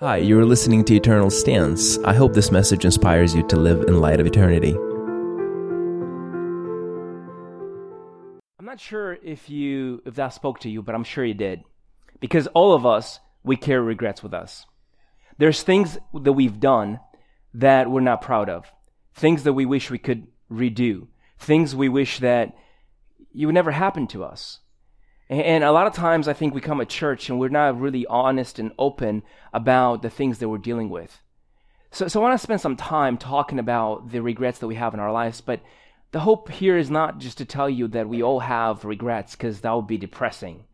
Hi, you're listening to Eternal Stance. I hope this message inspires you to live in light of eternity. I'm not sure if you if that spoke to you, but I'm sure you did. Because all of us, we carry regrets with us. There's things that we've done that we're not proud of. Things that we wish we could redo. Things we wish that you would never happen to us. And a lot of times I think we come at church and we're not really honest and open about the things that we're dealing with. So, so I want to spend some time talking about the regrets that we have in our lives, but the hope here is not just to tell you that we all have regrets because that would be depressing.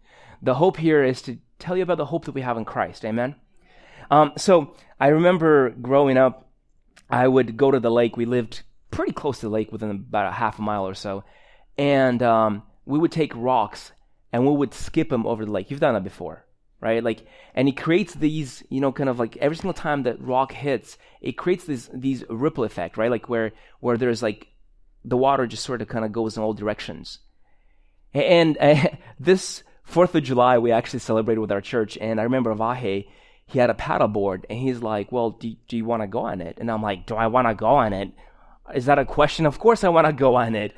The hope here is to tell you about the hope that we have in Christ. Amen. Um, so I remember growing up, I would go to the lake. We lived pretty close to the lake, within about a half a mile or so, and um, we would take rocks and we would skip them over the lake. You've done that before, right? Like, and it creates these, you know, kind of like every single time that rock hits, it creates this these ripple effect, right? Like where where there's like the water just sort of kind of goes in all directions. And uh, this Fourth of July, we actually celebrated with our church, and I remember Vahe, he had a paddleboard, and he's like, "Well, do, do you want to go on it?" And I'm like, "Do I want to go on it? Is that a question? Of course, I want to go on it."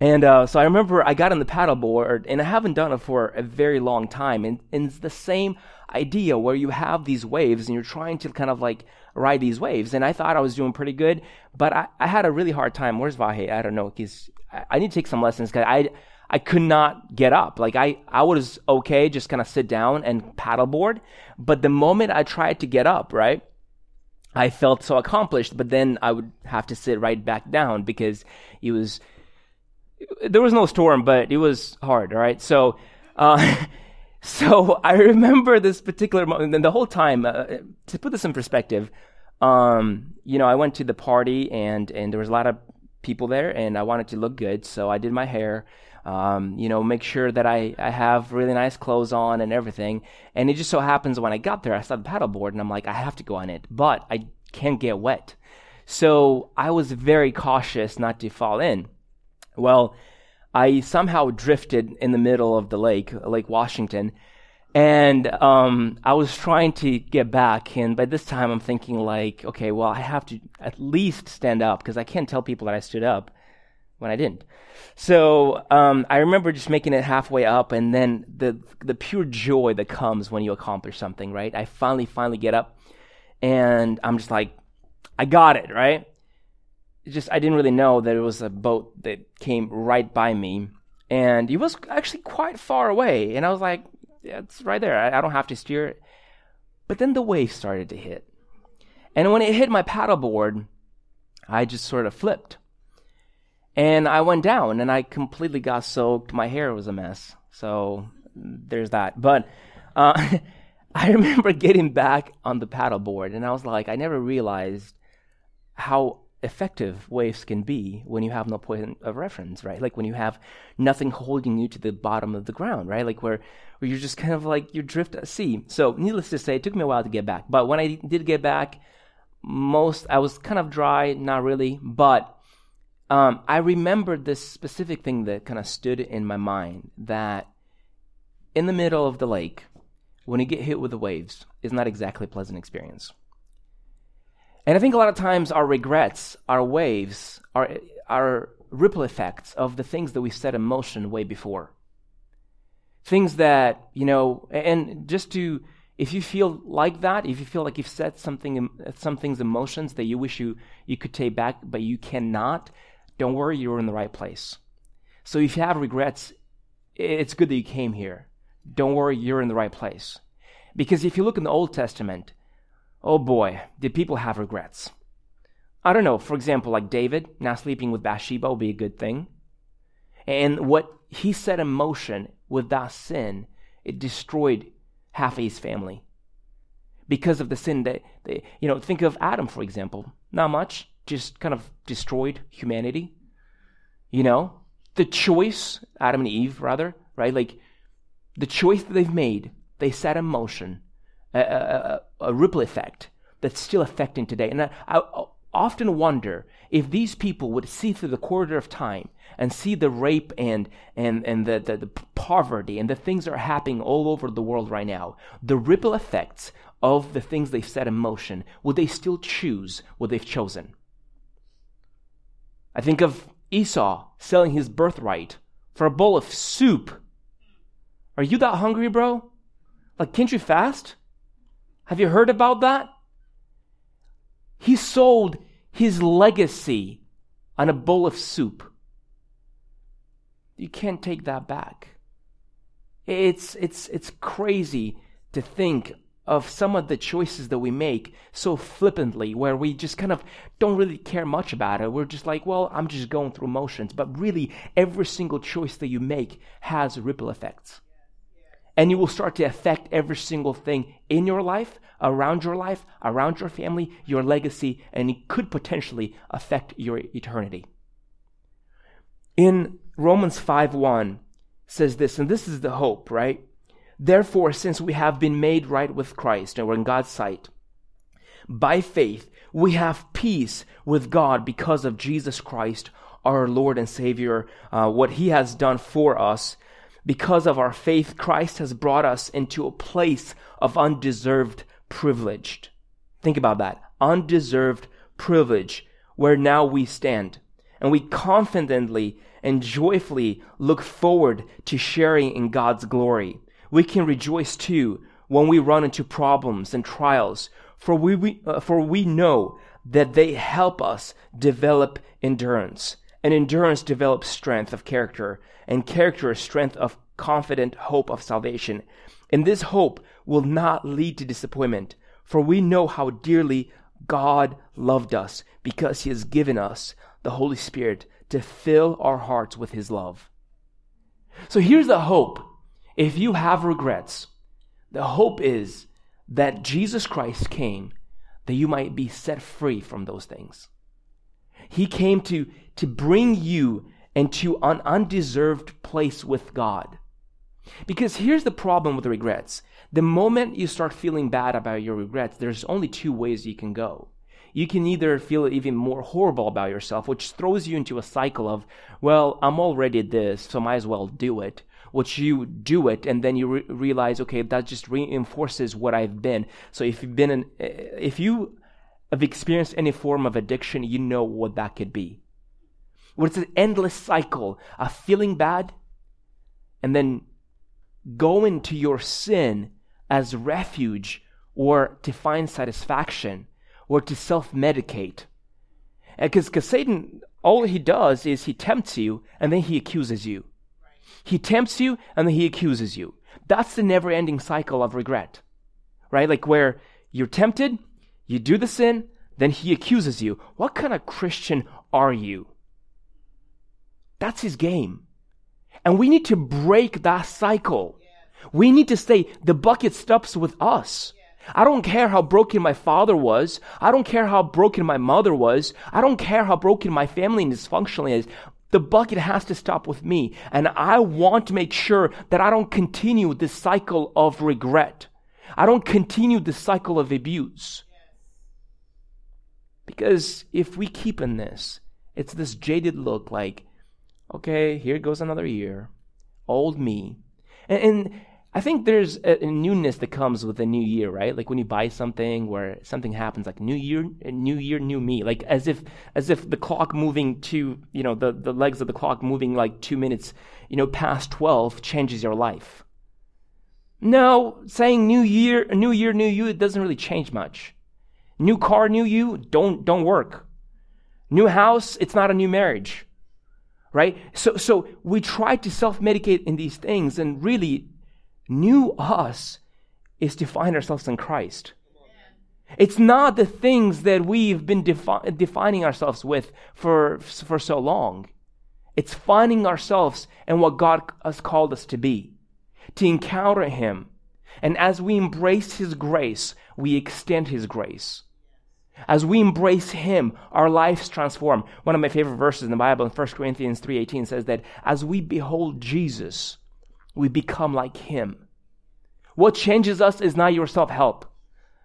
And uh, so I remember I got on the paddleboard, and I haven't done it for a very long time. And, and, it's the same idea where you have these waves, and you're trying to kind of like ride these waves. And I thought I was doing pretty good, but I, I had a really hard time. Where's Vahe? I don't know. Cause I, I need to take some lessons because I I could not get up. Like I I was okay, just kind of sit down and paddleboard. But the moment I tried to get up, right. I felt so accomplished, but then I would have to sit right back down because it was there was no storm, but it was hard. All right, so. Uh, so I remember this particular moment, and the whole time, uh, to put this in perspective, um, you know, I went to the party and and there was a lot of people there, and I wanted to look good, so I did my hair. Um, you know, make sure that I, I have really nice clothes on and everything. And it just so happens when I got there, I saw the paddleboard and I'm like, I have to go on it, but I can't get wet. So I was very cautious not to fall in. Well, I somehow drifted in the middle of the lake, Lake Washington, and um, I was trying to get back. And by this time, I'm thinking like, okay, well, I have to at least stand up because I can't tell people that I stood up when I didn't. So um, I remember just making it halfway up, and then the the pure joy that comes when you accomplish something, right? I finally, finally get up, and I'm just like, I got it, right? Just I didn't really know that it was a boat that came right by me, and it was actually quite far away. And I was like, yeah, "It's right there. I, I don't have to steer it." But then the wave started to hit, and when it hit my paddleboard, I just sort of flipped, and I went down, and I completely got soaked. My hair was a mess. So there's that. But uh, I remember getting back on the paddleboard, and I was like, I never realized how effective waves can be when you have no point of reference, right? Like when you have nothing holding you to the bottom of the ground, right? Like where, where you're just kind of like you drift at sea. So needless to say, it took me a while to get back. But when I did get back, most I was kind of dry, not really, but um, I remembered this specific thing that kind of stood in my mind that in the middle of the lake, when you get hit with the waves, is not exactly a pleasant experience. And I think a lot of times our regrets, our waves, our ripple effects of the things that we set in motion way before. Things that, you know, and just to, if you feel like that, if you feel like you've set something, some things in motions that you wish you, you could take back, but you cannot, don't worry, you're in the right place. So if you have regrets, it's good that you came here. Don't worry, you're in the right place. Because if you look in the Old Testament, Oh boy, did people have regrets. I don't know, for example, like David, now sleeping with Bathsheba will be a good thing. And what he set in motion with that sin, it destroyed half his family. Because of the sin that, they, you know, think of Adam, for example. Not much, just kind of destroyed humanity. You know, the choice, Adam and Eve, rather, right? Like, the choice that they've made, they set in motion a, a, a ripple effect that's still affecting today. And I, I often wonder if these people would see through the corridor of time and see the rape and and and the, the, the, poverty and the things that are happening all over the world right now, the ripple effects of the things they've set in motion, would they still choose what they've chosen? I think of Esau selling his birthright for a bowl of soup. Are you that hungry, bro? Like, can't you fast? Have you heard about that? He sold his legacy on a bowl of soup. You can't take that back. It's, it's, it's crazy to think of some of the choices that we make so flippantly, where we just kind of don't really care much about it. We're just like, well, I'm just going through motions. But really, every single choice that you make has ripple effects. And you will start to affect every single thing in your life, around your life, around your family, your legacy, and it could potentially affect your eternity. In Romans 5 1 says this, and this is the hope, right? Therefore, since we have been made right with Christ and we're in God's sight, by faith, we have peace with God because of Jesus Christ, our Lord and Savior, uh, what He has done for us. Because of our faith, Christ has brought us into a place of undeserved privilege. Think about that. Undeserved privilege, where now we stand. And we confidently and joyfully look forward to sharing in God's glory. We can rejoice too when we run into problems and trials, for we, we uh, for we know that they help us develop endurance. And endurance develops strength of character, and character strength of confident hope of salvation. And this hope will not lead to disappointment, for we know how dearly God loved us because he has given us the Holy Spirit to fill our hearts with His love. So here's the hope. If you have regrets, the hope is that Jesus Christ came that you might be set free from those things. He came to, to bring you into an undeserved place with God. Because here's the problem with regrets. The moment you start feeling bad about your regrets, there's only two ways you can go you can either feel even more horrible about yourself, which throws you into a cycle of, well, I'm already this, so might as well do it. Which you do it, and then you re- realize, okay, that just reinforces what I've been. So if you've been in, if you have experienced any form of addiction, you know what that could be. Where it's an endless cycle of feeling bad, and then going to your sin as refuge or to find satisfaction or to self medicate. Because Satan, all he does is he tempts you and then he accuses you. He tempts you and then he accuses you. That's the never ending cycle of regret, right? Like where you're tempted, you do the sin, then he accuses you. What kind of Christian are you? That's his game. And we need to break that cycle. We need to say the bucket stops with us. I don't care how broken my father was. I don't care how broken my mother was. I don't care how broken my family and dysfunctional is. The bucket has to stop with me. And I want to make sure that I don't continue this cycle of regret. I don't continue this cycle of abuse. Because if we keep in this, it's this jaded look like, okay, here goes another year. Old me. And, and I think there's a, a, newness that comes with a new year, right? Like when you buy something where something happens, like new year, new year, new me, like as if as if the clock moving to you know the the legs of the clock moving like two minutes, you know, past twelve changes your life. No, saying new year, new year, new you, it doesn't really change much. New car, new you, don't don't work. New house, it's not a new marriage, right? So so we try to self medicate in these things, and really new us is to find ourselves in Christ. It's not the things that we've been defi- defining ourselves with for, for so long. It's finding ourselves in what God has called us to be, to encounter Him. And as we embrace His grace, we extend His grace. As we embrace Him, our lives transform. One of my favorite verses in the Bible in 1 Corinthians 3.18 says that as we behold Jesus, we become like Him. What changes us is not your self help.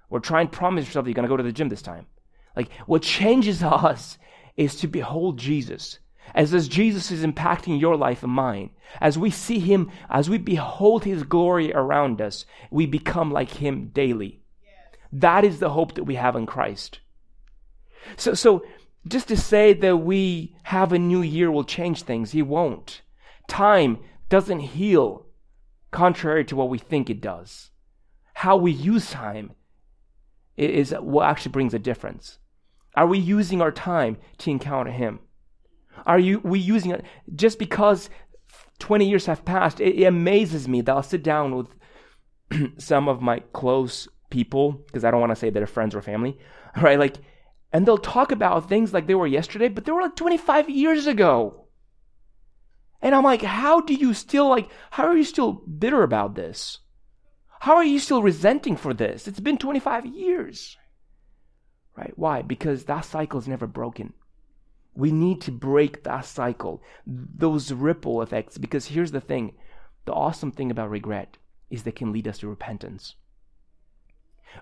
Or try and promise yourself you're going to go to the gym this time. Like, what changes us is to behold Jesus. As, as Jesus is impacting your life and mine, as we see Him, as we behold His glory around us, we become like Him daily. That is the hope that we have in Christ. So, so just to say that we have a new year will change things, He won't. Time doesn't heal, contrary to what we think it does. How we use time is what actually brings a difference. Are we using our time to encounter Him? Are you we using it just because 20 years have passed? It, it amazes me that I'll sit down with some of my close people because I don't want to say they're friends or family, right? Like, and they'll talk about things like they were yesterday, but they were like 25 years ago. And I'm like, how do you still like, how are you still bitter about this? How are you still resenting for this? It's been 25 years. Right? Why? Because that cycle is never broken. We need to break that cycle, those ripple effects, because here's the thing the awesome thing about regret is that can lead us to repentance.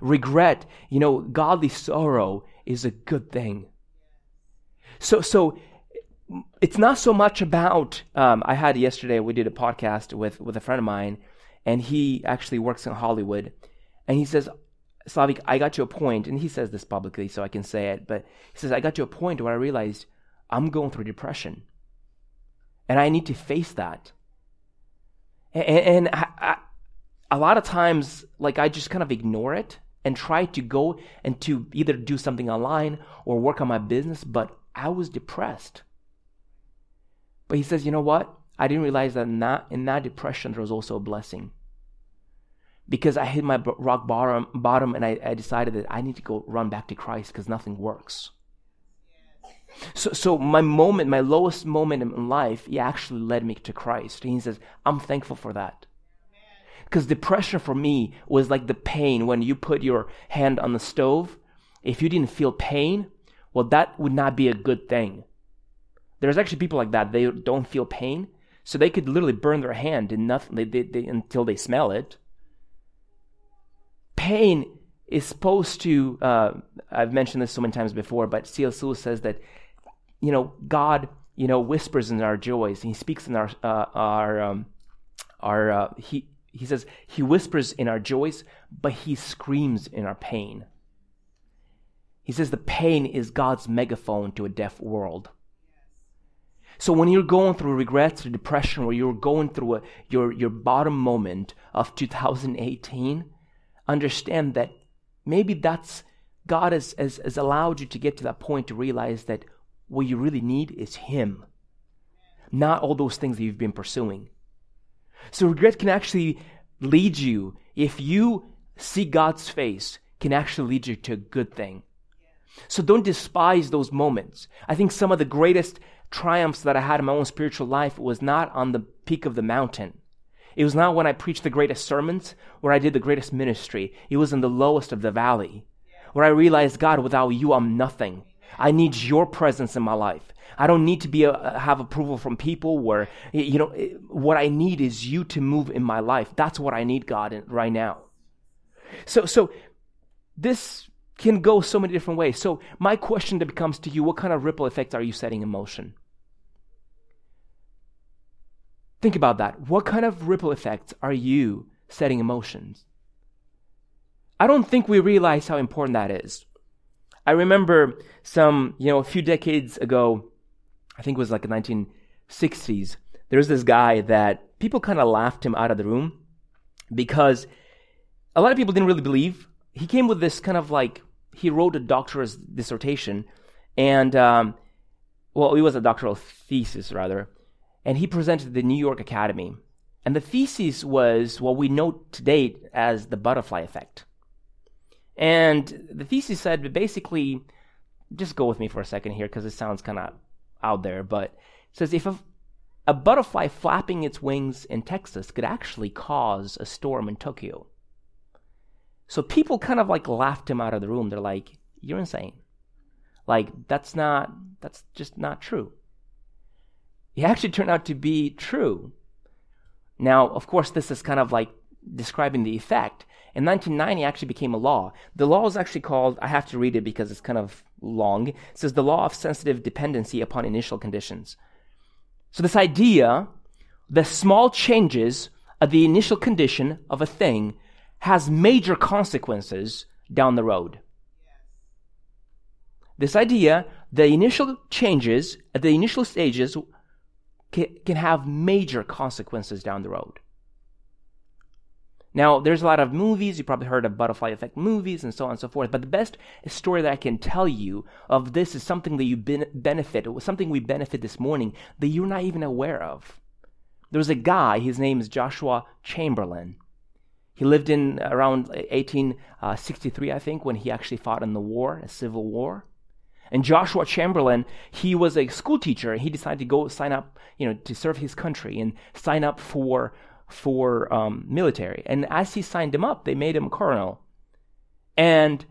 Regret, you know, godly sorrow is a good thing. So, so it's not so much about. Um, I had yesterday. We did a podcast with with a friend of mine, and he actually works in Hollywood, and he says, "Slaveck, I got to a and he says this publicly, so I can say it. But he says, "I got to a point where I realized I'm going through depression, and I need to face that." And, and I, a lot of times, like I just kind of ignore it and try to go and to either do something online or work on my business, but I was depressed. But he says, you know what? I didn't realize that in that, in that depression there was also a blessing. Because I hit my rock bottom, bottom and I, I decided that I need to go run back to Christ because nothing works. So, so my moment, my lowest moment in life, he actually led me to Christ. And he says, I'm thankful for that. Because depression for me was like the pain when you put your hand on the stove. If you didn't feel pain, well, that would not be a good thing. There's actually people like that. They don't feel pain. So they could literally burn their hand in nothing they, they, they, until they smell it. Pain is supposed to, uh, I've mentioned this so many times before, but C.S. Lewis says that, you know, God, you know, whispers in our joys. He speaks in our, uh, our, um, our, uh, he, he says he whispers in our joys, but he screams in our pain. He says the pain is God's megaphone to a deaf world. So when you're going through regrets or depression, or you're going through a, your, your bottom moment of 2018, understand that maybe that's God has, has, has allowed you to get to that point to realize that what you really need is Him, not all those things that you've been pursuing. So regret can actually lead you, if you see God's face, can actually lead you to a good thing. So don't despise those moments. I think some of the greatest triumphs that I had in my own spiritual life was not on the peak of the mountain. It was not when I preached the greatest sermons, where I did the greatest ministry. It was in the lowest of the valley, where I realized, God, without you, I'm nothing. I need your presence in my life. I don't need to be a, have approval from people where, you know, what I need is you to move in my life. That's what I need, God, in, right now. So, so this can go so many different ways. So my question that becomes to you, what kind of ripple effects are you setting in motion? Think about that. What kind of ripple effects are you setting in motion? I don't think we realize how important that is. I remember some, you know, a few decades ago, I think it was like the 1960s, there was this guy that people kind of laughed him out of the room because a lot of people didn't really believe. He came with this kind of like, he wrote a doctor's dissertation and, um, well, it was a doctoral thesis rather, and he presented the New York Academy. And the thesis was what we know to date as the butterfly effect. And the thesis said basically, just go with me for a second here because it sounds kind of out there, but says if a, a butterfly flapping its wings in Texas could actually cause a storm in Tokyo. So people kind of like laughed him out of the room. They're like, you're insane. Like, that's not, that's just not true. It actually turned out to be true. Now, of course, this is kind of like describing the effect. In 1990, actually became a law. The law is actually called, I have to read it because it's kind of long. It says the law of sensitive dependency upon initial conditions. So this idea the small changes of the initial condition of a thing has major consequences down the road. This idea, the initial changes at the initial stages can have major consequences down the road. Now, there's a lot of movies, you probably heard of butterfly effect movies and so on and so forth, but the best story that I can tell you of this is something that you benefit, It was something we benefit this morning that you're not even aware of. There was a guy, his name is Joshua Chamberlain. He lived in around 1863, uh, I think, when he actually fought in the war, a civil war. And Joshua Chamberlain, he was a school teacher. He decided to go sign up, you know, to serve his country and sign up for for um, military. And as he signed him up, they made him colonel. And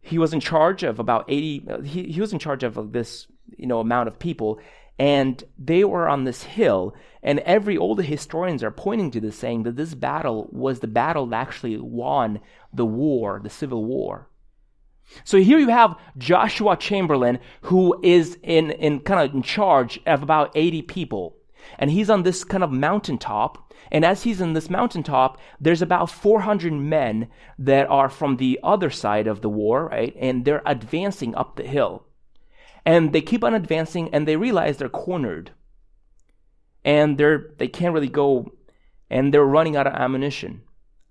he was in charge of about 80, he, he was in charge of this, you know, amount of people. And they were on this hill. And every, all the historians are pointing to this, saying that this battle was the battle that actually won the war, the Civil War. So here you have Joshua Chamberlain, who is in, in kind of in charge of about 80 people. And he's on this kind of mountaintop. And as he's in this mountaintop, there's about 400 men that are from the other side of the war, right? And they're advancing up the hill. And they keep on advancing and they realize they're cornered. And they're, they can't really go, and they're running out of ammunition.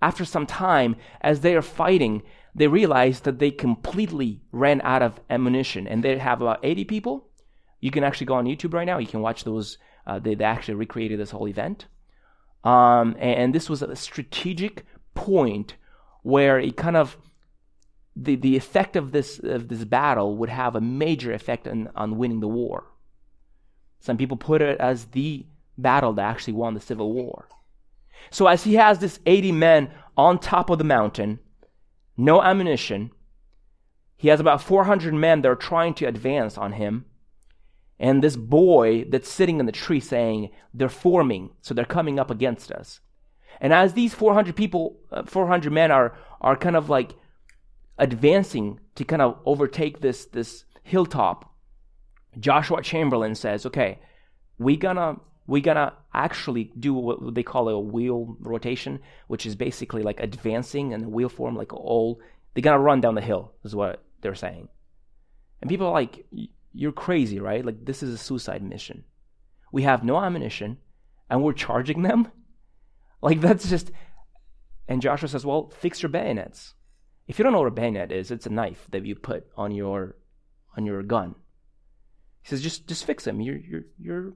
After some time, as they are fighting, they realize that they completely ran out of ammunition and they have about 80 people. You can actually go on YouTube right now. You can watch those. Uh, they, they, actually recreated this whole event. Um, and, and, this was a strategic point where it kind of the, the effect of this of this battle would have a major effect on, on winning the war. Some people put it as the battle that actually won the Civil War. So as he has this 80 men on top of the mountain, no ammunition. He has about 400 men that are trying to advance on him. And this boy that's sitting in the tree saying, they're forming, so they're coming up against us. And as these 400 people, uh, 400 men are, are kind of like advancing to kind of overtake this, this hilltop, Joshua Chamberlain says, okay, we gonna, we gonna actually do what they call a wheel rotation, which is basically like advancing in the wheel form, like all they're gonna run down the hill, is what they're saying. And people are like, You're crazy, right? Like this is a suicide mission. We have no ammunition and we're charging them? Like that's just and Joshua says, Well, fix your bayonets. If you don't know what a bayonet is, it's a knife that you put on your on your gun. He says, just just fix them. You're you're you're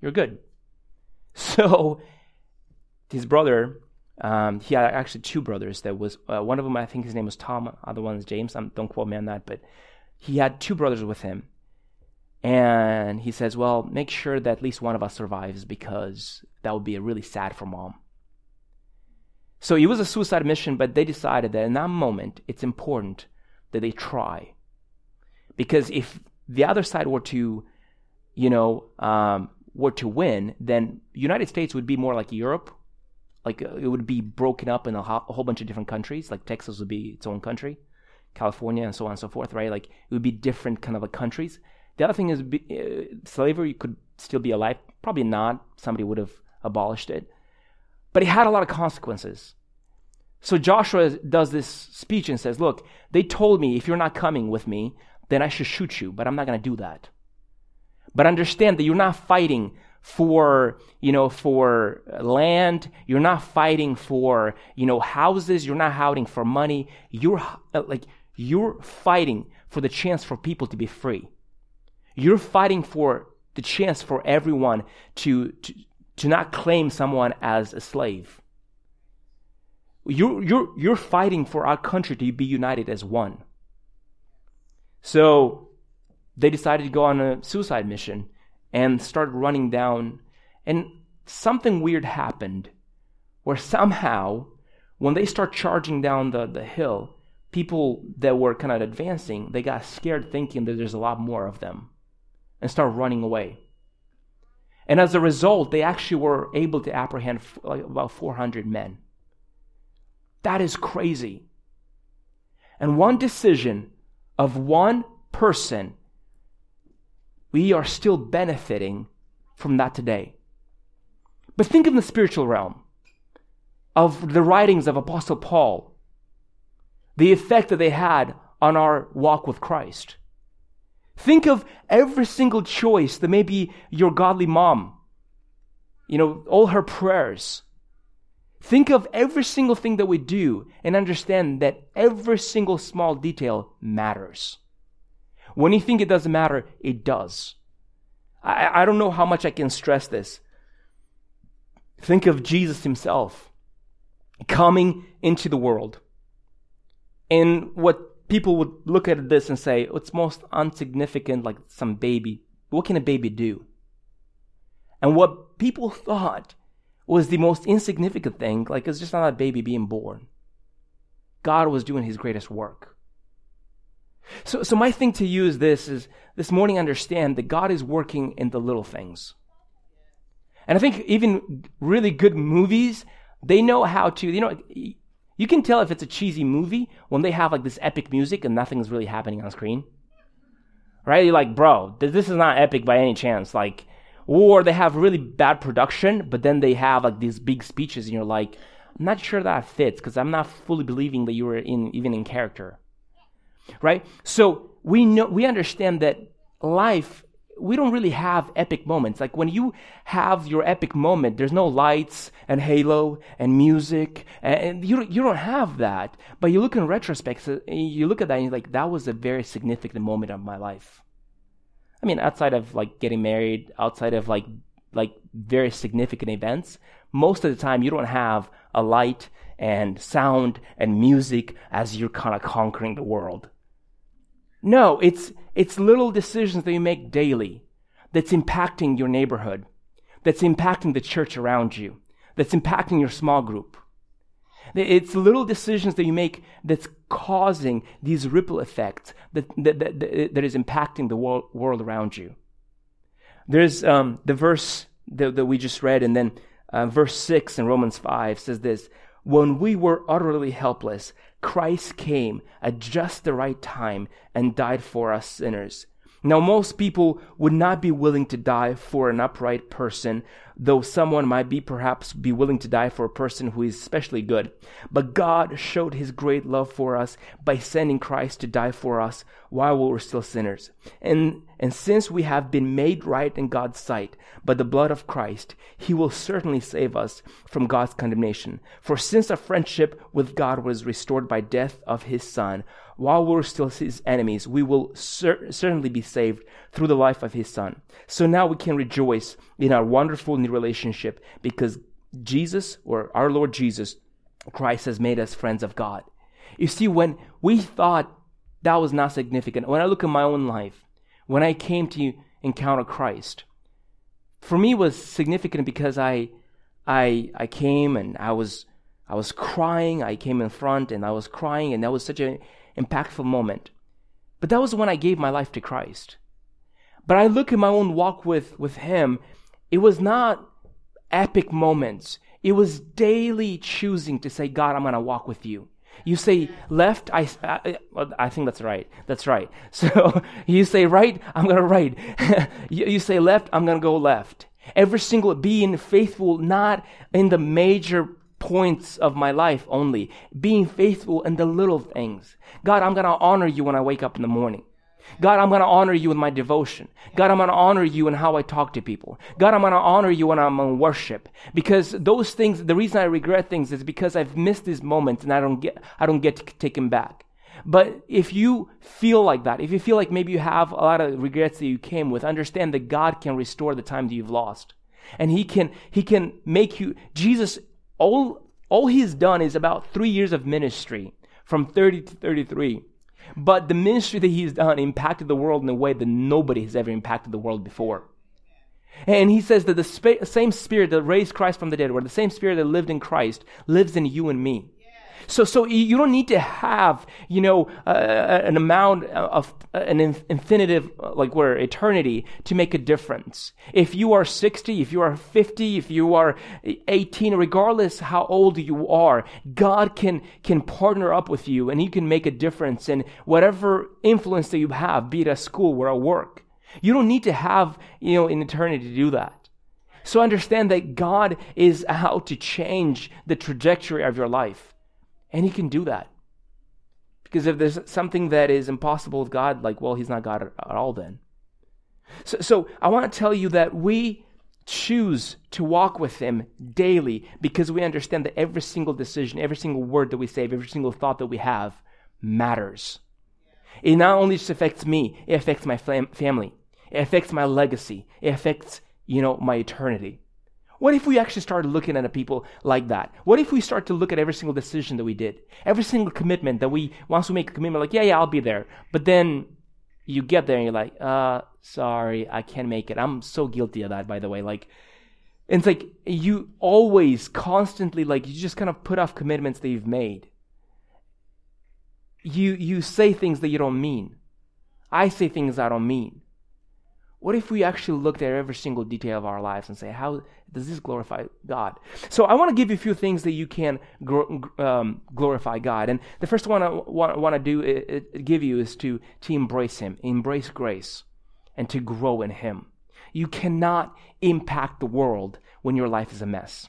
you're good. So his brother, um, he had actually two brothers. That was uh, one of them. I think his name was Tom. Other one is James. Um, don't quote me on that, but he had two brothers with him. And he says, "Well, make sure that at least one of us survives because that would be really sad for mom." So it was a suicide mission, but they decided that in that moment it's important that they try, because if the other side were to, you know, um, were to win, then United States would be more like Europe. Like uh, it would be broken up in a, ho- a, whole bunch of different countries. Like Texas would be its own country, California, and so on and so forth. Right? Like it would be different kind of like countries. The other thing is uh, slavery could still be alive. Probably not. Somebody would have abolished it, but it had a lot of consequences. So Joshua does this speech and says, "Look, they told me if you're not coming with me, then I should shoot you, but I'm not going to do that." But understand that you're not fighting for, you know, for land. You're not fighting for, you know, houses. You're not fighting for money. You're like, you're fighting for the chance for people to be free. You're fighting for the chance for everyone to, to, to not claim someone as a slave. You're, you're, you're fighting for our country to be united as one. So they decided to go on a suicide mission and started running down. And something weird happened where somehow, when they start charging down the, the hill, people that were kind of advancing, they got scared thinking that there's a lot more of them and start running away. And as a result, they actually were able to apprehend about 400 men. That is crazy. And one decision of one person we are still benefiting from that today. But think of the spiritual realm of the writings of Apostle Paul. the effect that they had on our walk with Christ. Think of every single choice that maybe your godly mom, you know, all her prayers. Think of every single thing that we do and understand that every single small detail matters. When you think it doesn't matter, it does. I, I don't know how much I can stress this. Think of Jesus himself coming into the world. And what people would look at this and say, it's most insignificant, like some baby. What can a baby do? And what people thought was the most insignificant thing, like it's just not a baby being born. God was doing his greatest work. So, so my thing to you is this is this morning understand that God is working in the little things. And I think even really good movies, they know how to, you know, you can tell if it's a cheesy movie when they have like this epic music and nothing's really happening on screen. Right? You're like, bro, this is not epic by any chance. Like, or they have really bad production, but then they have like these big speeches and you're like, I'm not sure that fits because I'm not fully believing that you were in even in character right? So we know, we understand that life, we don't really have epic moments. Like when you have your epic moment, there's no lights and halo and music, and you, you don't have that. But you look in retrospect, you look at that and you're like, that was a very significant moment of my life. I mean, outside of like getting married, outside of like like very significant events, most of the time you don't have a light and sound and music as you're kind of conquering the world. No, it's, it's little decisions that you make daily that's impacting your neighborhood, that's impacting the church around you, that's impacting your small group. It's little decisions that you make that's causing these ripple effects that, that, that, that is impacting the world, world around you. There's um, the verse that, that we just read, and then uh, verse 6 in Romans 5 says this When we were utterly helpless, Christ came at just the right time and died for us sinners. Now, most people would not be willing to die for an upright person, though someone might be perhaps be willing to die for a person who is especially good. But God showed his great love for us by sending Christ to die for us while we were still sinners. And, and since we have been made right in God's sight by the blood of Christ, he will certainly save us from God's condemnation. For since our friendship with God was restored by death of his son, while we were still his enemies, we will cer- certainly be saved through the life of his son. So now we can rejoice in our wonderful new relationship because Jesus, or our Lord Jesus, Christ has made us friends of God. You see, when we thought that was not significant, when I look at my own life, when I came to encounter Christ, for me was significant because I, I, I came and I was, I was crying. I came in front and I was crying, and that was such an impactful moment. But that was when I gave my life to Christ. But I look at my own walk with, with Him, it was not epic moments. It was daily choosing to say, God, I'm going to walk with you. You say left, I, I, I, think that's right. That's right. So you say right, I'm going to right. you, you say left, I'm going to go left. Every single being faithful, not in the major points of my life only, being faithful in the little things. God, I'm going to honor you when I wake up in the morning. God, I'm going to honor you in my devotion. God, I'm going to honor you in how I talk to people. God, I'm going to honor you when I'm in worship. Because those things, the reason I regret things is because I've missed these moments and I don't get, I don't get to take them back. But if you feel like that, if you feel like maybe you have a lot of regrets that you came with, understand that God can restore the time that you've lost. And He can, He can make you, Jesus all, all he's done is about three years of ministry from 30 to 33. But the ministry that he's done impacted the world in a way that nobody has ever impacted the world before. And he says that the same spirit that raised Christ from the dead, or the same spirit that lived in Christ, lives in you and me. So, so you don't need to have, you know, uh, uh an amount of uh, an infinitive, uh, like where eternity, to make a difference. If you are 60, if you are 50, if you are 18, regardless how old you are, God can, can partner up with you and He can make a difference in whatever influence that you have, be it at school or at work. You don't need to have, you know, an eternity to do that. So understand that God is out to change the trajectory of your life. And He can do that. Because if there's something that is impossible with God, like, well, he's not God at, all then. So, so I want to tell you that we choose to walk with him daily because we understand that every single decision, every single word that we say, every single thought that we have matters. It not only just affects me, it affects my fam- family. It affects my legacy. It affects, you know, my eternity. What if we actually started looking at people like that? What if we start to look at every single decision that we did? Every single commitment that we, once we make a commitment, like, yeah, yeah, I'll be there. But then you get there and you're like, uh, sorry, I can't make it. I'm so guilty of that, by the way. Like, it's like you always constantly, like, you just kind of put off commitments that you've made. You, you say things that you don't mean. I say things I don't mean. What if we actually looked at every single detail of our lives and say, how does this glorify God? So I want to give you a few things that you can um, glorify God. And the first one I want, want to do give you is to, to embrace Him, embrace grace, and to grow in Him. You cannot impact the world when your life is a mess.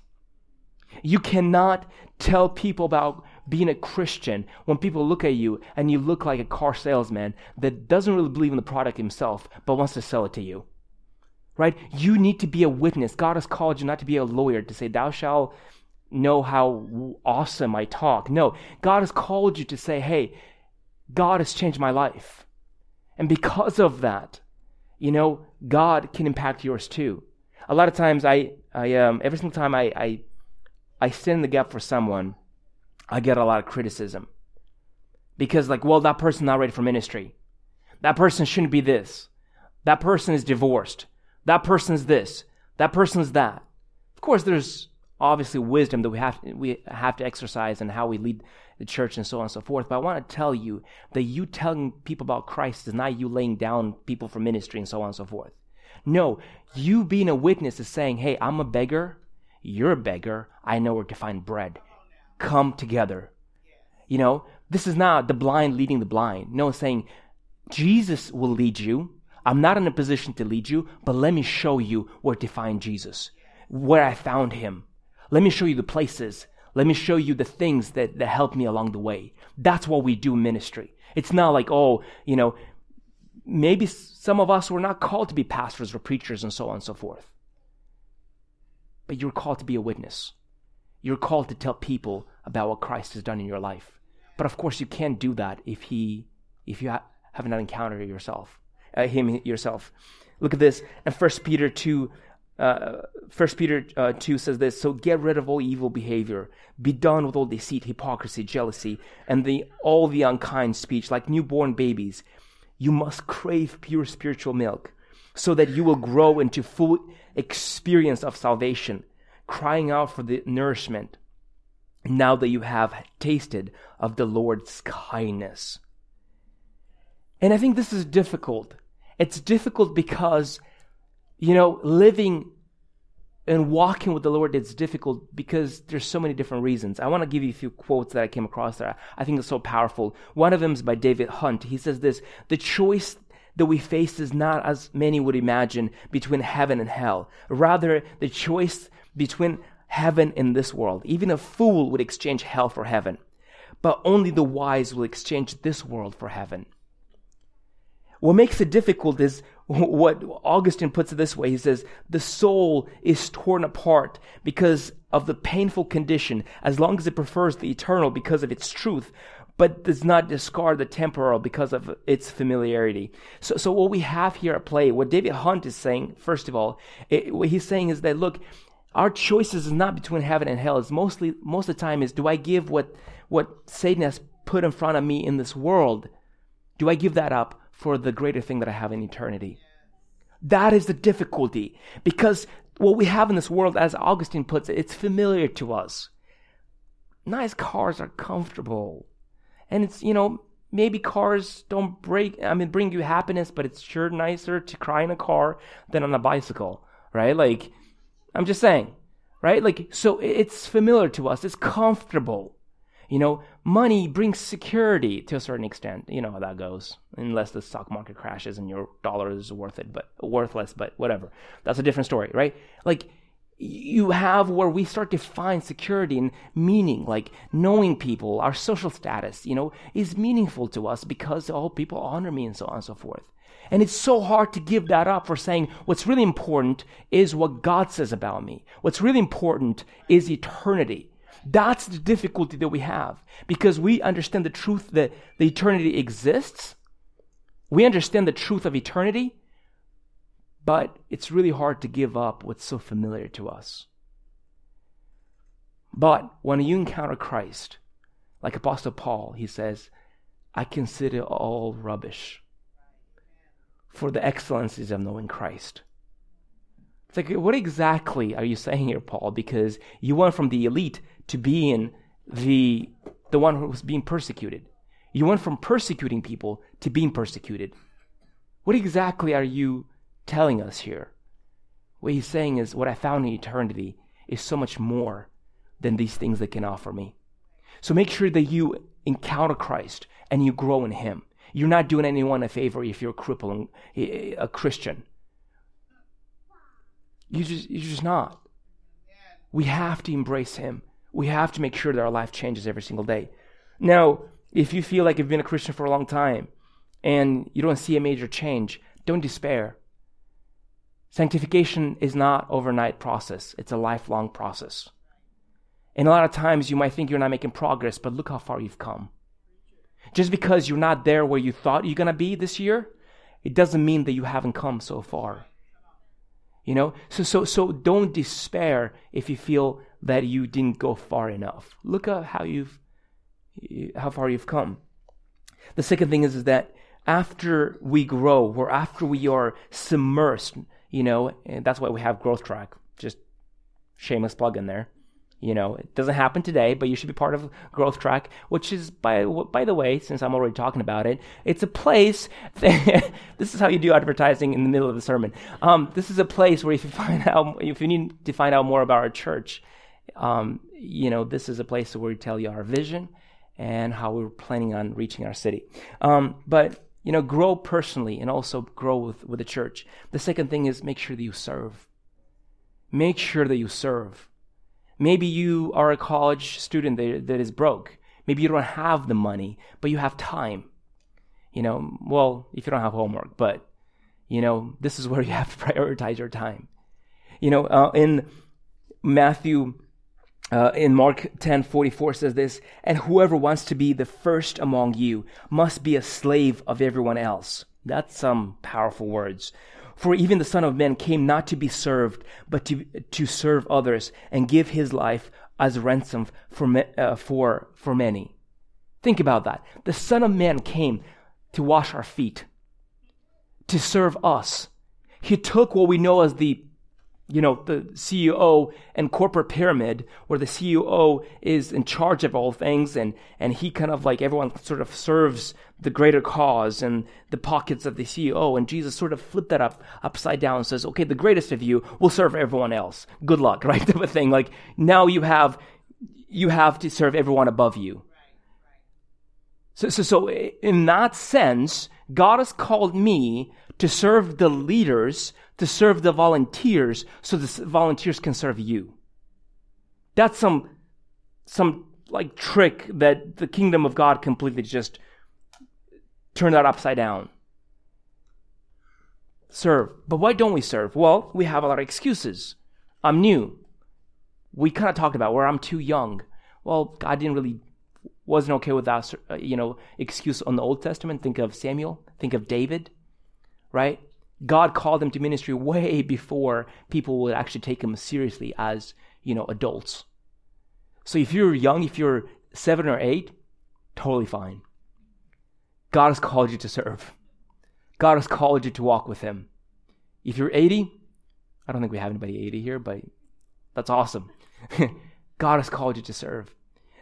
You cannot tell people about being a Christian when people look at you and you look like a car salesman that doesn't really believe in the product himself but wants to sell it to you. Right? You need to be a witness. God has called you not to be a lawyer to say, Thou shalt know how awesome I talk. No, God has called you to say, Hey, God has changed my life. And because of that, you know, God can impact yours too. A lot of times I, I um, every single time I, I I stand in the gap for someone, I get a lot of criticism. Because, like, well, that person's not ready for ministry. That person shouldn't be this. That person is divorced. That person's this. That person's that. Of course, there's obviously wisdom that we have, we have to exercise and how we lead the church and so on and so forth. But I want to tell you that you telling people about Christ is not you laying down people for ministry and so on and so forth. No, you being a witness is saying, hey, I'm a beggar. You're a beggar. I know where to find bread. Come together. You know, this is not the blind leading the blind. No, it's saying, Jesus will lead you. I'm not in a position to lead you, but let me show you where to find Jesus, where I found him. Let me show you the places. Let me show you the things that, that help me along the way. That's what we do ministry. It's not like, oh, you know, maybe some of us were not called to be pastors or preachers and so on and so forth but you're called to be a witness. You're called to tell people about what Christ has done in your life. But of course, you can't do that if he, if you ha- have not encountered yourself, uh, him yourself. Look at this. And First Peter two, uh, First Peter uh, two says this. So get rid of all evil behavior. Be done with all deceit, hypocrisy, jealousy, and the all the unkind speech. Like newborn babies, you must crave pure spiritual milk, so that you will grow into full experience of salvation, crying out for the nourishment now that you have tasted of the Lord's kindness. And I think this is difficult. It's difficult because, you know, living and walking with the Lord is difficult because there's so many different reasons. I want to give you a few quotes that I came across that I think are so powerful. One of them is by David Hunt. He says this, the choice that we face is not, as many would imagine, between heaven and hell. Rather, the choice between heaven and this world. Even a fool would exchange hell for heaven. But only the wise will exchange this world for heaven. What makes it difficult is what Augustine puts it this way. He says, the soul is torn apart because of the painful condition, as long as it prefers the eternal because of its truth, but does not discard the temporal because of its familiarity. So, so what we have here at play, what David Hunt is saying, first of all, it, what he's saying is that look, our choices is not between heaven and hell. It's mostly most of the time is do I give what what Satan has put in front of me in this world? Do I give that up for the greater thing that I have in eternity? That is the difficulty because what we have in this world, as Augustine puts it, it's familiar to us. Nice cars are comfortable. And it's, you know, maybe cars don't break, I mean, bring you happiness, but it's sure nicer to cry in a car than on a bicycle, right? Like, I'm just saying, right? Like, so it's familiar to us, it's comfortable. You know, money brings security to a certain extent. You know how that goes, unless the stock market crashes and your dollar is worth it, but worthless, but whatever. That's a different story, right? Like, you have where we start to find security and meaning, like knowing people, our social status, you know, is meaningful to us because all people honor me and so on and so forth. And it's so hard to give that up for saying what's really important is what God says about me. What's really important is eternity. That's the difficulty that we have because we understand the truth that the eternity exists. We understand the truth of eternity, but it's really hard to give up what's so familiar to us. But when you encounter Christ, like Apostle Paul, he says, I consider all rubbish for the excellencies of knowing Christ. It's like, what exactly are you saying here, Paul? Because you went from the elite to being the, the one who was being persecuted. You went from persecuting people to being persecuted. What exactly are you telling us here? What he's saying is, what I found in eternity is so much more than these things that can offer me. So make sure that you encounter Christ and you grow in Him. You're not doing anyone a favor if you're a crippling a Christian. You just you're just not. We have to embrace Him. We have to make sure that our life changes every single day. Now, if you feel like you've been a Christian for a long time and you don't see a major change, don't despair. Sanctification is not overnight process. It's a lifelong process. And a lot of times you might think you're not making progress, but look how far you've come. Just because you're not there where you thought you're going to be this year, it doesn't mean that you haven't come so far. You know? So so so don't despair if you feel that you didn't go far enough. Look at how you've how far you've come. The second thing is, is that after we grow or after we are submersed, you know, and that's why we have growth track. Just shameless plug in there. You know, it doesn't happen today, but you should be part of Growth Track, which is by by the way, since I'm already talking about it, it's a place. That, this is how you do advertising in the middle of the sermon. Um, this is a place where if you find out if you need to find out more about our church, um, you know, this is a place where we tell you our vision and how we're planning on reaching our city. Um, but you know, grow personally and also grow with, with the church. The second thing is make sure that you serve. Make sure that you serve. Maybe you are a college student that, that is broke. Maybe you don't have the money, but you have time. You know, well, if you don't have homework, but, you know, this is where you have to prioritize your time. You know, uh, in Matthew, uh, in Mark 10 44 says this, and whoever wants to be the first among you must be a slave of everyone else. That's some powerful words. For even the Son of Man came not to be served, but to, to serve others and give his life as ransom for, uh, for, for many. Think about that. The Son of Man came to wash our feet, to serve us. He took what we know as the you know, the CEO and corporate pyramid where the CEO is in charge of all things and, and he kind of like everyone sort of serves the greater cause and the pockets of the CEO. And Jesus sort of flipped that up upside down and says, okay, the greatest of you will serve everyone else. Good luck, right? type of thing. Like now you have, you have to serve everyone above you. So, so, so in that sense, God has called me to serve the leaders to serve the volunteers so the volunteers can serve you. That's some, some like trick that the kingdom of God completely just turned that upside down. Serve. But why don't we serve? Well, we have a lot of excuses. I'm new. We kind of talked about where I'm too young. Well, God didn't really wasn't okay with that, uh, you know, excuse on the Old Testament. Think of Samuel. Think of David, right? God called them to ministry way before people would actually take them seriously as, you know, adults. So if you're young, if you're seven or eight, totally fine. God has called you to serve. God has called you to walk with Him. If you're 80, I don't think we have anybody 80 here, but that's awesome. God has called you to serve.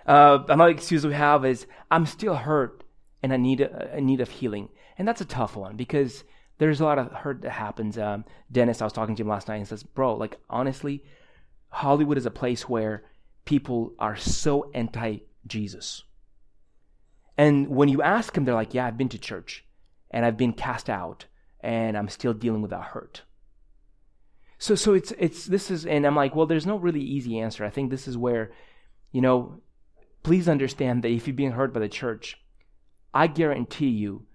Uh, another excuse we have is I'm still hurt and I need a, a need of healing, and that's a tough one because there's a lot of hurt that happens. Um, Dennis, I was talking to him last night and says, bro, like honestly, Hollywood is a place where people are so anti Jesus. And when you ask them, they're like, yeah, I've been to church and I've been cast out and I'm still dealing with that hurt. So, so it's, it's, this is, and I'm like, well, there's no really easy answer. I think this is where, you know, please understand that if you're being hurt by the church, I guarantee you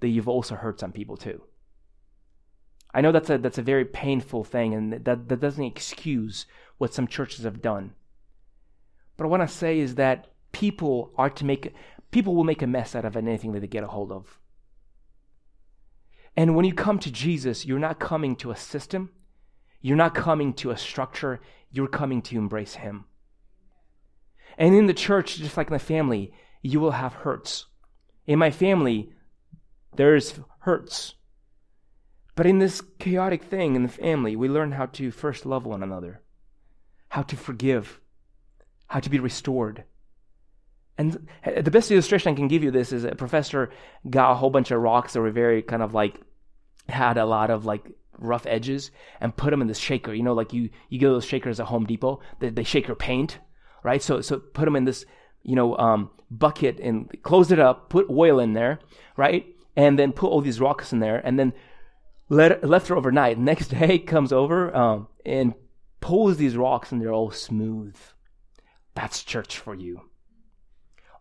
that you've also hurt some people too. I know that's a, that's a very painful thing, and that, that doesn't excuse what some churches have done. But what I want to say is that people are to make, people will make a mess out of anything that they get a hold of. And when you come to Jesus, you're not coming to a system, you're not coming to a structure, you're coming to embrace Him. And in the church, just like in the family, you will have hurts. In my family, there's hurts. But in this chaotic thing in the family, we learn how to first love one another, how to forgive, how to be restored. And the best illustration I can give you this is a professor got a whole bunch of rocks that were very kind of like had a lot of like rough edges and put them in this shaker. You know, like you you get those shakers at Home Depot. They, they shake your paint, right? So so put them in this you know um, bucket and close it up. Put oil in there, right? And then put all these rocks in there, and then let left her overnight. Next day comes over um, and pulls these rocks, and they're all smooth. That's church for you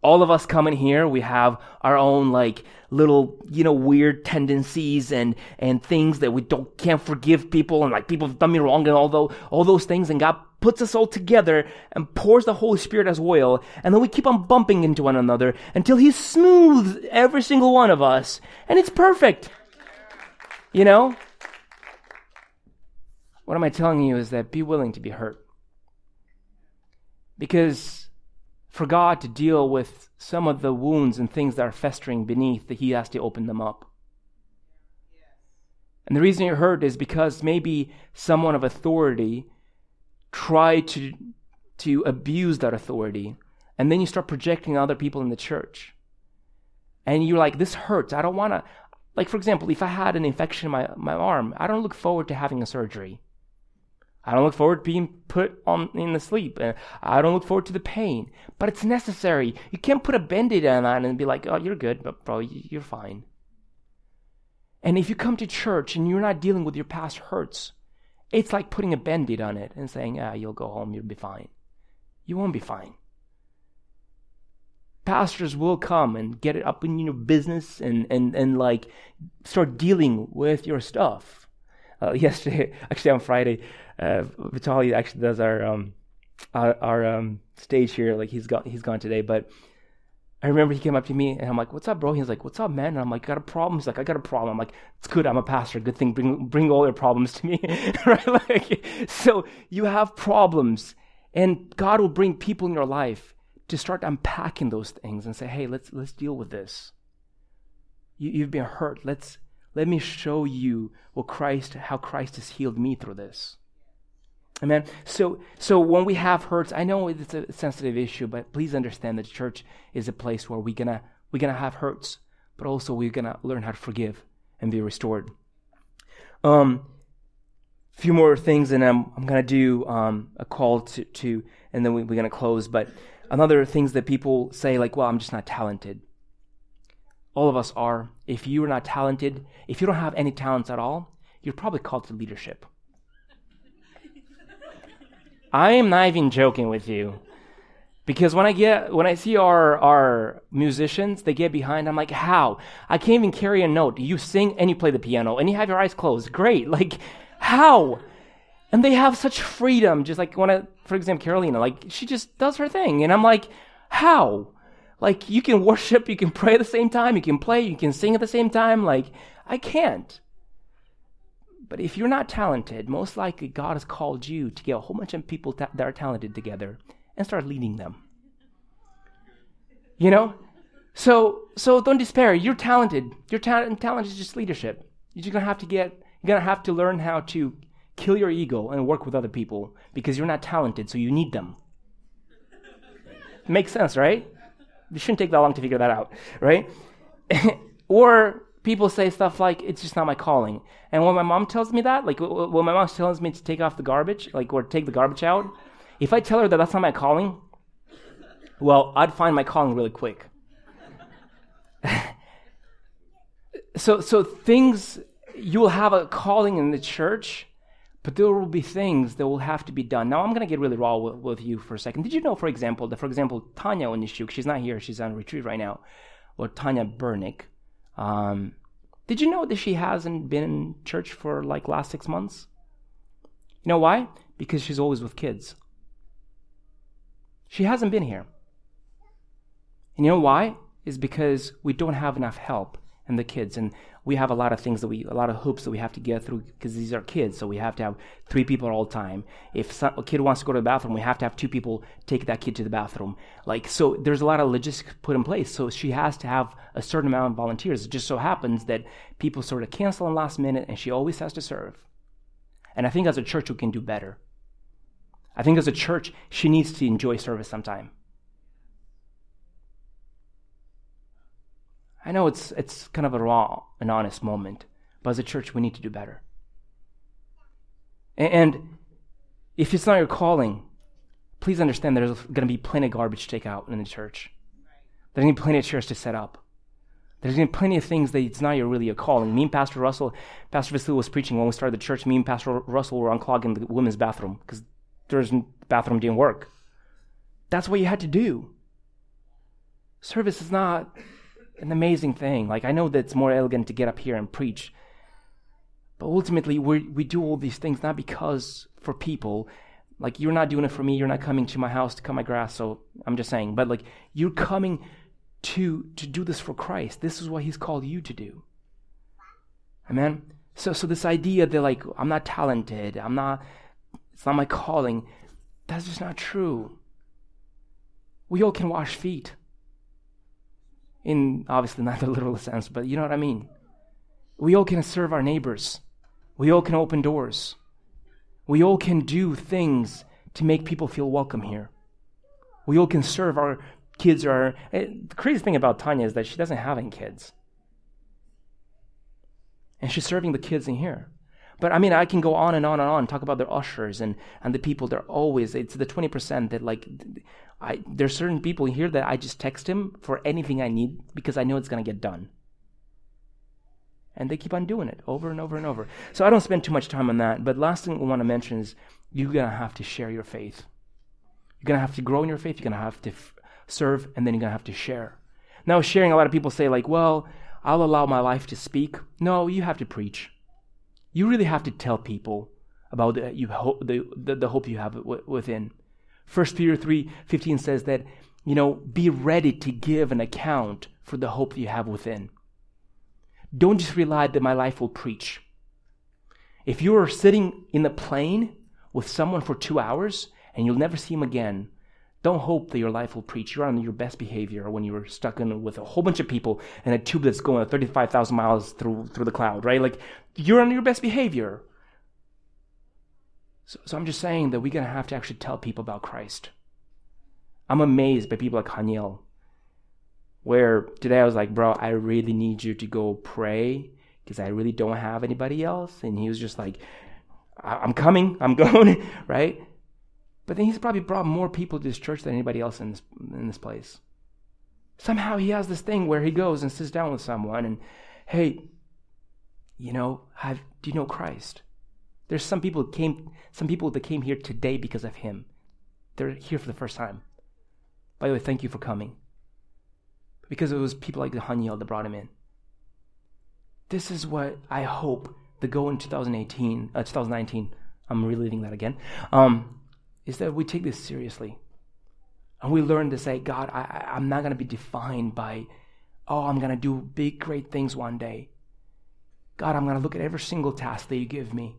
all of us coming here, we have our own like little, you know, weird tendencies and, and things that we don't, can't forgive people and like people have done me wrong and all those, all those things. And God puts us all together and pours the Holy Spirit as oil. And then we keep on bumping into one another until He smooths every single one of us. And it's perfect. You know? What am I telling you is that be willing to be hurt. Because for God to deal with some of the wounds and things that are festering beneath, that He has to open them up. And the reason you're hurt is because maybe someone of authority tried to, to abuse that authority. And then you start projecting other people in the church. And you're like, this hurts. I don't want to. Like, for example, if I had an infection in my, my arm, I don't look forward to having a surgery. I don't look forward to being put on in the sleep. I don't look forward to the pain, but it's necessary. You can't put a band-aid on that and be like, "Oh, you're good, but bro, you're fine." And if you come to church and you're not dealing with your past hurts, it's like putting a band-aid on it and saying, "Ah, you'll go home, you'll be fine." You won't be fine. Pastors will come and get it up in your business and and and like start dealing with your stuff. Uh, yesterday, actually on Friday, uh, Vitali actually does our um, our, our um, stage here. Like he's got he's gone today, but I remember he came up to me and I'm like, "What's up, bro?" He's like, "What's up, man?" And I'm like, "Got a problem?" He's like, "I got a problem." I'm like, "It's good. I'm a pastor. Good thing. Bring bring all your problems to me." right? Like, so you have problems, and God will bring people in your life to start unpacking those things and say, "Hey, let's let's deal with this. You, you've been hurt. Let's let me show you what Christ, how Christ has healed me through this." Amen. So, so when we have hurts, I know it's a sensitive issue, but please understand that church is a place where we're gonna we're gonna have hurts, but also we're gonna learn how to forgive and be restored. Um, few more things, and I'm I'm gonna do um, a call to to, and then we, we're gonna close. But another things that people say like, well, I'm just not talented. All of us are. If you are not talented, if you don't have any talents at all, you're probably called to leadership. I am not even joking with you. Because when I get when I see our our musicians, they get behind. I'm like, how? I can't even carry a note. You sing and you play the piano and you have your eyes closed. Great. Like, how? And they have such freedom. Just like when I, for example, Carolina, like she just does her thing, and I'm like, how? Like you can worship, you can pray at the same time, you can play, you can sing at the same time. Like I can't. But if you're not talented, most likely God has called you to get a whole bunch of people ta- that are talented together and start leading them. You know? So so don't despair. You're talented. Your talent talent is just leadership. You're just gonna have to get you're gonna have to learn how to kill your ego and work with other people because you're not talented, so you need them. Makes sense, right? It shouldn't take that long to figure that out, right? or people say stuff like, it's just not my calling. And when my mom tells me that, like when my mom tells me to take off the garbage, like, or take the garbage out, if I tell her that that's not my calling, well, I'd find my calling really quick. so, so things, you'll have a calling in the church, But there will be things that will have to be done. Now, I'm going to get really raw with, with, you for a second. Did you know, for example, that, for example, Tanya Onishuk, she's not here, she's on retreat right now, or Tanya Burnick, um, did you know that she hasn't been in church for like last six months? You know why? Because she's always with kids. She hasn't been here. And you know why? Is because we don't have enough help in the kids. And we have a lot of things that we, a lot of hoops that we have to get through because these are kids. So we have to have three people all the time. If some, a kid wants to go to the bathroom, we have to have two people take that kid to the bathroom. Like, so there's a lot of logistics put in place. So she has to have a certain amount of volunteers. It just so happens that people sort of cancel in last minute and she always has to serve. And I think as a church, we can do better. I think as a church, she needs to enjoy service sometime. I know it's, it's kind of a raw and honest moment, but as a church, we need to do better. And if it's not your calling, please understand there's going to be plenty of garbage to take out in the church. There's going to be plenty of chairs to set up. There's going to be plenty of things that it's not your really a calling. Me and Pastor Russell, Pastor Vasily was preaching when we started the church. Me and Pastor Russell were unclogging the women's bathroom because there's bathroom didn't work. That's what you had to do. Service is not an amazing thing. Like, I know that it's more elegant to get up here and preach, but ultimately, we we do all these things not because for people. Like, you're not doing it for me. You're not coming to my house to cut my grass. So I'm just saying, but like, you're coming to to do this for Christ. This is what He's called you to do. Amen. So so this idea that like I'm not talented, I'm not, it's not my calling. That's just not true. We all can wash feet in obviously not the literal sense, but you know what I mean. We all can serve our neighbors. We all can open doors. We all can do things to make people feel welcome here. We all can serve our kids. Or our, eh, the crazy thing about Tanya is that she doesn't have any kids, and she's serving the kids in here. But I mean, I can go on and on and on, talk about their ushers and, and the people. They're always, it's the 20% that like, I, there's certain people here that I just text him for anything I need because I know it's going to get done. And they keep on doing it over and over and over. So I don't spend too much time on that. But last thing we want to mention is you're going to have to share your faith. You're going to have to grow in your faith. You're going to have to f- serve, and then you're going to have to share. Now, sharing, a lot of people say, like, well, I'll allow my life to speak. No, you have to preach you really have to tell people about the, you hope, the, the, the hope you have w- within. First Peter 3:15 says that, you know, be ready to give an account for the hope you have within. Don't just rely that my life will preach. If you are sitting in the plane with someone for two hours and you'll never see him again, don't hope that your life will preach. You're on your best behavior when you're stuck in with a whole bunch of people in a tube that's going 35,000 miles through, through the cloud, right? Like, you're on your best behavior. So, so I'm just saying that we're to have to actually tell people about Christ. I'm amazed by people like Haniel, where today I was like, bro, I really need you to go pray because I really don't have anybody else. And he was just like, I'm coming, I'm going, right? But then he's probably brought more people to this church than anybody else in this, in this place. Somehow he has this thing where he goes and sits down with someone and, hey, you know, have, do you know Christ? There's some people came, some people that came here today because of him. They're here for the first time. By the way, thank you for coming. Because it was people like the Haniel that brought him in. This is what I hope the go in 2018, uh, 2019. I'm reliving that again. Um, is that we take this seriously. And we learn to say, God, I, I'm not going to be defined by, oh, I'm going to do big, great things one day. God, I'm going to look at every single task that you give me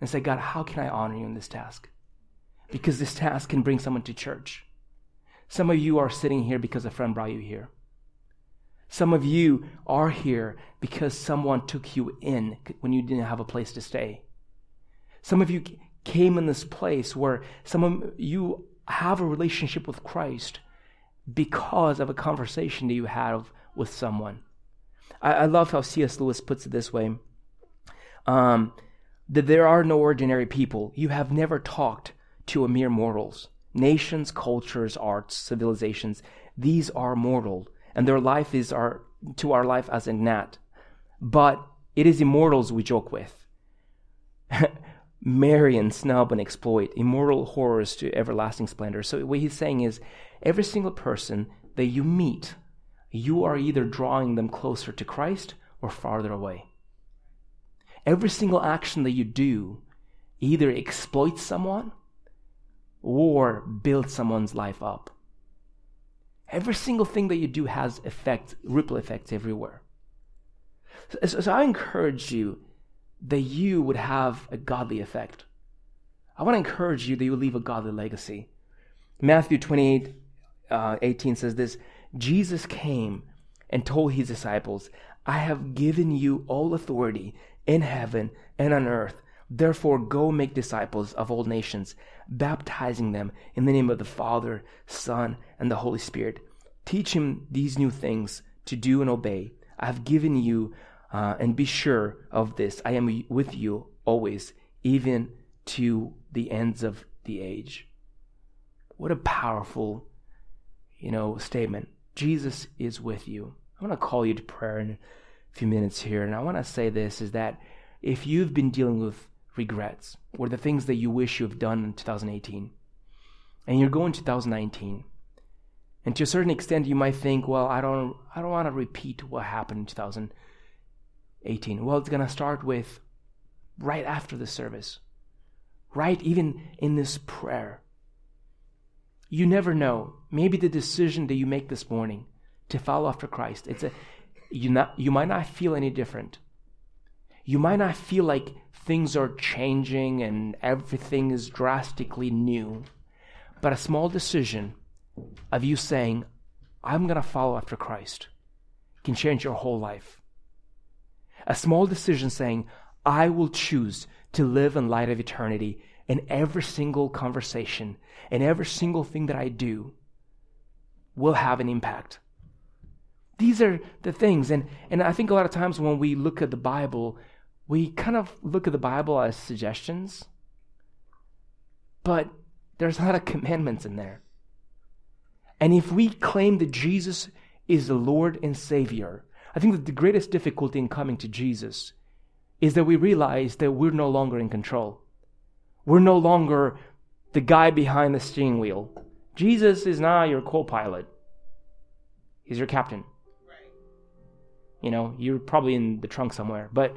and say, God, how can I honor you in this task? Because this task can bring someone to church. Some of you are sitting here because a friend brought you here. Some of you are here because someone took you in when you didn't have a place to stay. Some of you came in this place where some of you have a relationship with Christ because of a conversation that you had with someone. I, I love how C.S. Lewis puts it this way um, that there are no ordinary people. You have never talked to a mere mortals. Nations, cultures, arts, civilizations, these are mortal, and their life is our, to our life as a gnat. But it is immortals we joke with. marry and snub and exploit, immoral horrors to everlasting splendor. So, what he's saying is every single person that you meet, you are either drawing them closer to Christ or farther away. Every single action that you do either exploits someone or builds someone's life up. Every single thing that you do has effect, ripple effects everywhere. So, so I encourage you that you would have a godly effect. I want to encourage you that you leave a godly legacy. Matthew 28 uh, 18 says this Jesus came and told his disciples, I have given you all authority in heaven and on earth. Therefore, go make disciples of all nations, baptizing them in the name of the Father, Son, and the Holy Spirit. Teach him these new things to do and obey. I have given you uh, and be sure of this I am with you always, even to the ends of the age. What a powerful, you know, statement. Jesus is with you. I want to call you to prayer in a few minutes here, and I want to say this is that if you've been dealing with regrets or the things that you wish you have done in 2018, and you're going 2019, and to a certain extent you might think, well, I don't I don't want to repeat what happened in 2018 18? Well, it's going to start with right after the service, right even in this prayer. You never know. Maybe the decision that you make this morning to follow after Christ, it's a you not you might not feel any different. You might not feel like things are changing and everything is drastically new. But a small decision of you saying, I'm going to follow after Christ can change your whole life. A small decision saying, I will choose to live in light of eternity in every single conversation and every single thing that I do will have an impact. These are the things. And, and I think a lot of times when we look at the Bible, we kind of look at the Bible as suggestions, but there's a lot of commandments in there. And if we claim that Jesus is the Lord and Savior, I think that the greatest difficulty in coming to Jesus is that we realize that we're no longer in control. We're no longer the guy behind the steering wheel. Jesus is not your co pilot, he's your captain. You know, you're probably in the trunk somewhere, but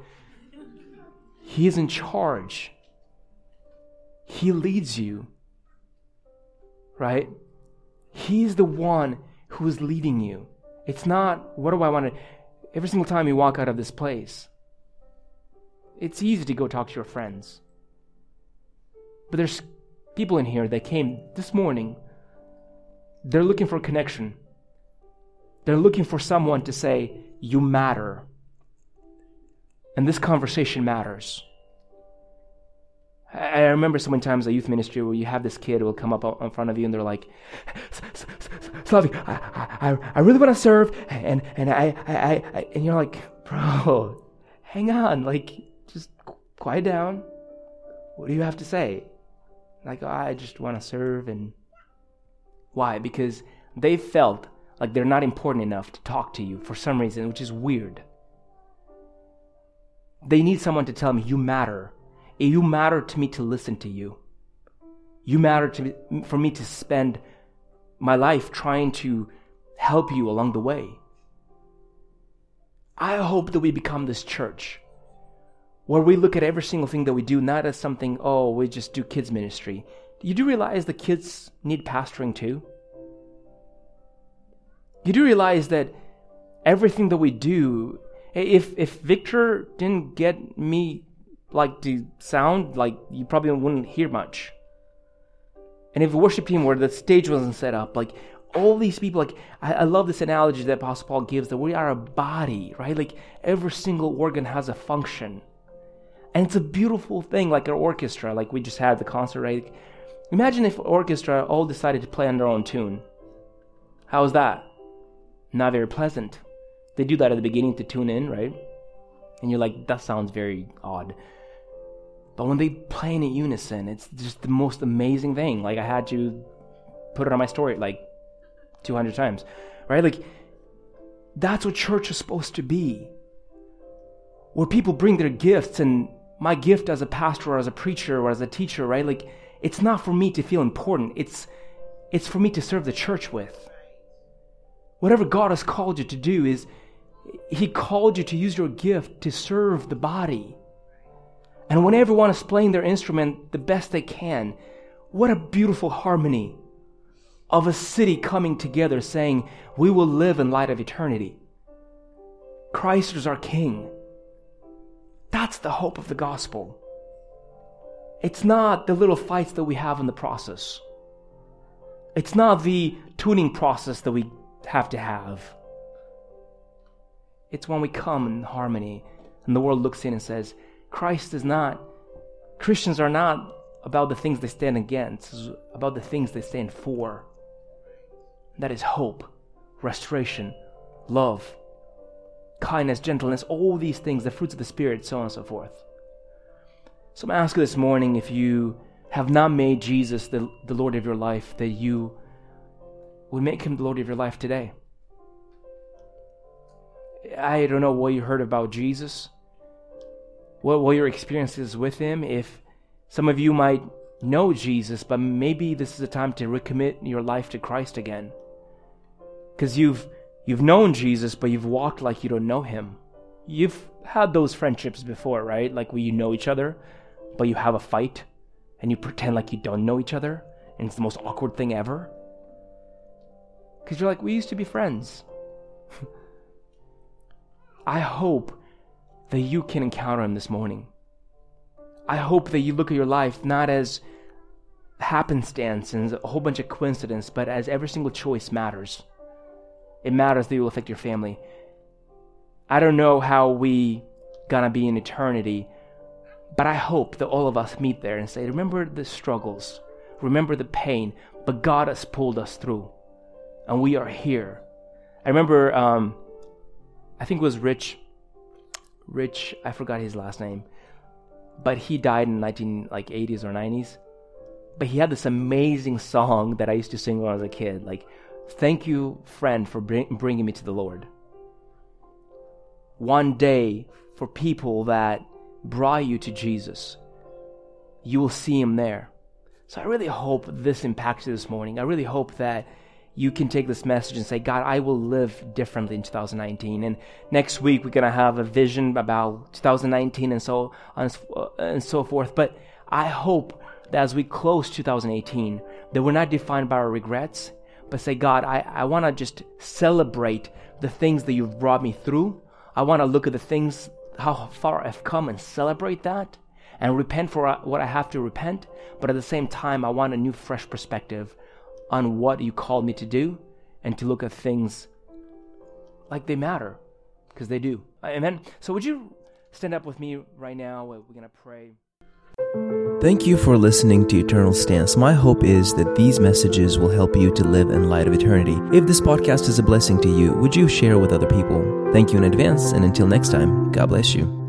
he's in charge. He leads you, right? He's the one who is leading you. It's not, what do I want to every single time you walk out of this place, it's easy to go talk to your friends. But there's people in here that came this morning. They're looking for connection. They're looking for someone to say, You matter. And this conversation matters. I remember so many times at youth ministry where you have this kid who will come up in front of you and they're like, Slavi, I, I, I really want to serve, and and I, I, I, and you're like, bro, hang on, like, just quiet down. What do you have to say? Like, oh, I just want to serve, and why? Because they felt like they're not important enough to talk to you for some reason, which is weird. They need someone to tell them you matter you matter to me to listen to you. You matter to me, for me to spend my life trying to help you along the way. I hope that we become this church where we look at every single thing that we do not as something, oh, we just do kids' ministry. You do realize the kids need pastoring too? You do realize that everything that we do, if, if Victor didn't get me like to sound, like you probably wouldn't hear much. And if the worship team where the stage wasn't set up, like all these people, like I, I love this analogy that Apostle Paul gives that we are a body, right? Like every single organ has a function. And it's a beautiful thing, like an orchestra, like we just had the concert, right? Imagine if orchestra all decided to play on their own tune. How is that? Not very pleasant. They do that at the beginning to tune in, right? And you're like, that sounds very odd. But when they play in unison, it's just the most amazing thing. Like I had to put it on my story like 200 times, right? Like that's what church is supposed to be. Where people bring their gifts and my gift as a pastor or as a preacher or as a teacher, right? Like, it's not for me to feel important. It's, it's for me to serve the church with. Whatever God has called you to do is, He called you to use your gift to serve the body. And when everyone is playing their instrument the best they can, what a beautiful harmony of a city coming together saying, We will live in light of eternity. Christ is our King. That's the hope of the gospel. It's not the little fights that we have in the process. It's not the tuning process that we have to have. It's when we come in harmony and the world looks in and says, Christ is not, Christians are not about the things they stand against, it's about the things they stand for. That is hope, restoration, love, kindness, gentleness, all these things, the fruits of the Spirit, so on and so forth. So I'm going to ask you this morning if you have not made Jesus the, the Lord of your life, that you would make him the Lord of your life today. I don't know what you heard about Jesus, what, what your experiences with him. If some of you might know Jesus, but maybe this is a time to recommit your life to Christ again. Because you've You've known Jesus, but you've walked like you don't know him. You've had those friendships before, right? Like where you know each other, but you have a fight and you pretend like you don't know each other, and it's the most awkward thing ever. Because you're like, we used to be friends. I hope that you can encounter him this morning. I hope that you look at your life not as happenstance and a whole bunch of coincidence, but as every single choice matters it matters that it will affect your family. I don't know how we gonna be in eternity, but I hope that all of us meet there and say, remember the struggles, remember the pain, but God has pulled us through, and we are here. I remember, um, I think it was Rich, Rich, I forgot his last name, but he died in 19 like 80s or 90s. But he had this amazing song that I used to sing when I was a kid, like Thank you, friend, for bring, bringing me to the Lord. One day, for people that brought you to Jesus, you will see Him there. So I really hope this impacts you this morning. I really hope that you can take this message and say, God, I will live differently in 2019. And next week, we're going to have a vision about 2019 and so on and so forth. But I hope that as we close 2018, that we're not defined by our regrets but say, God, I, I want to just celebrate the things that you've brought me through. I want to look at the things, how far I've come, and celebrate that and repent for uh, what I have to repent. But at the same time, I want a new, fresh perspective on what you called me to do and to look at things like they matter because they do. Amen. So, would you stand up with me right now? We're going to pray. Thank you for listening to Eternal Stance. My hope is that these messages will help you to live in light of eternity. If this podcast is a blessing to you, would you share with other people? Thank you in advance, and until next time, God bless you.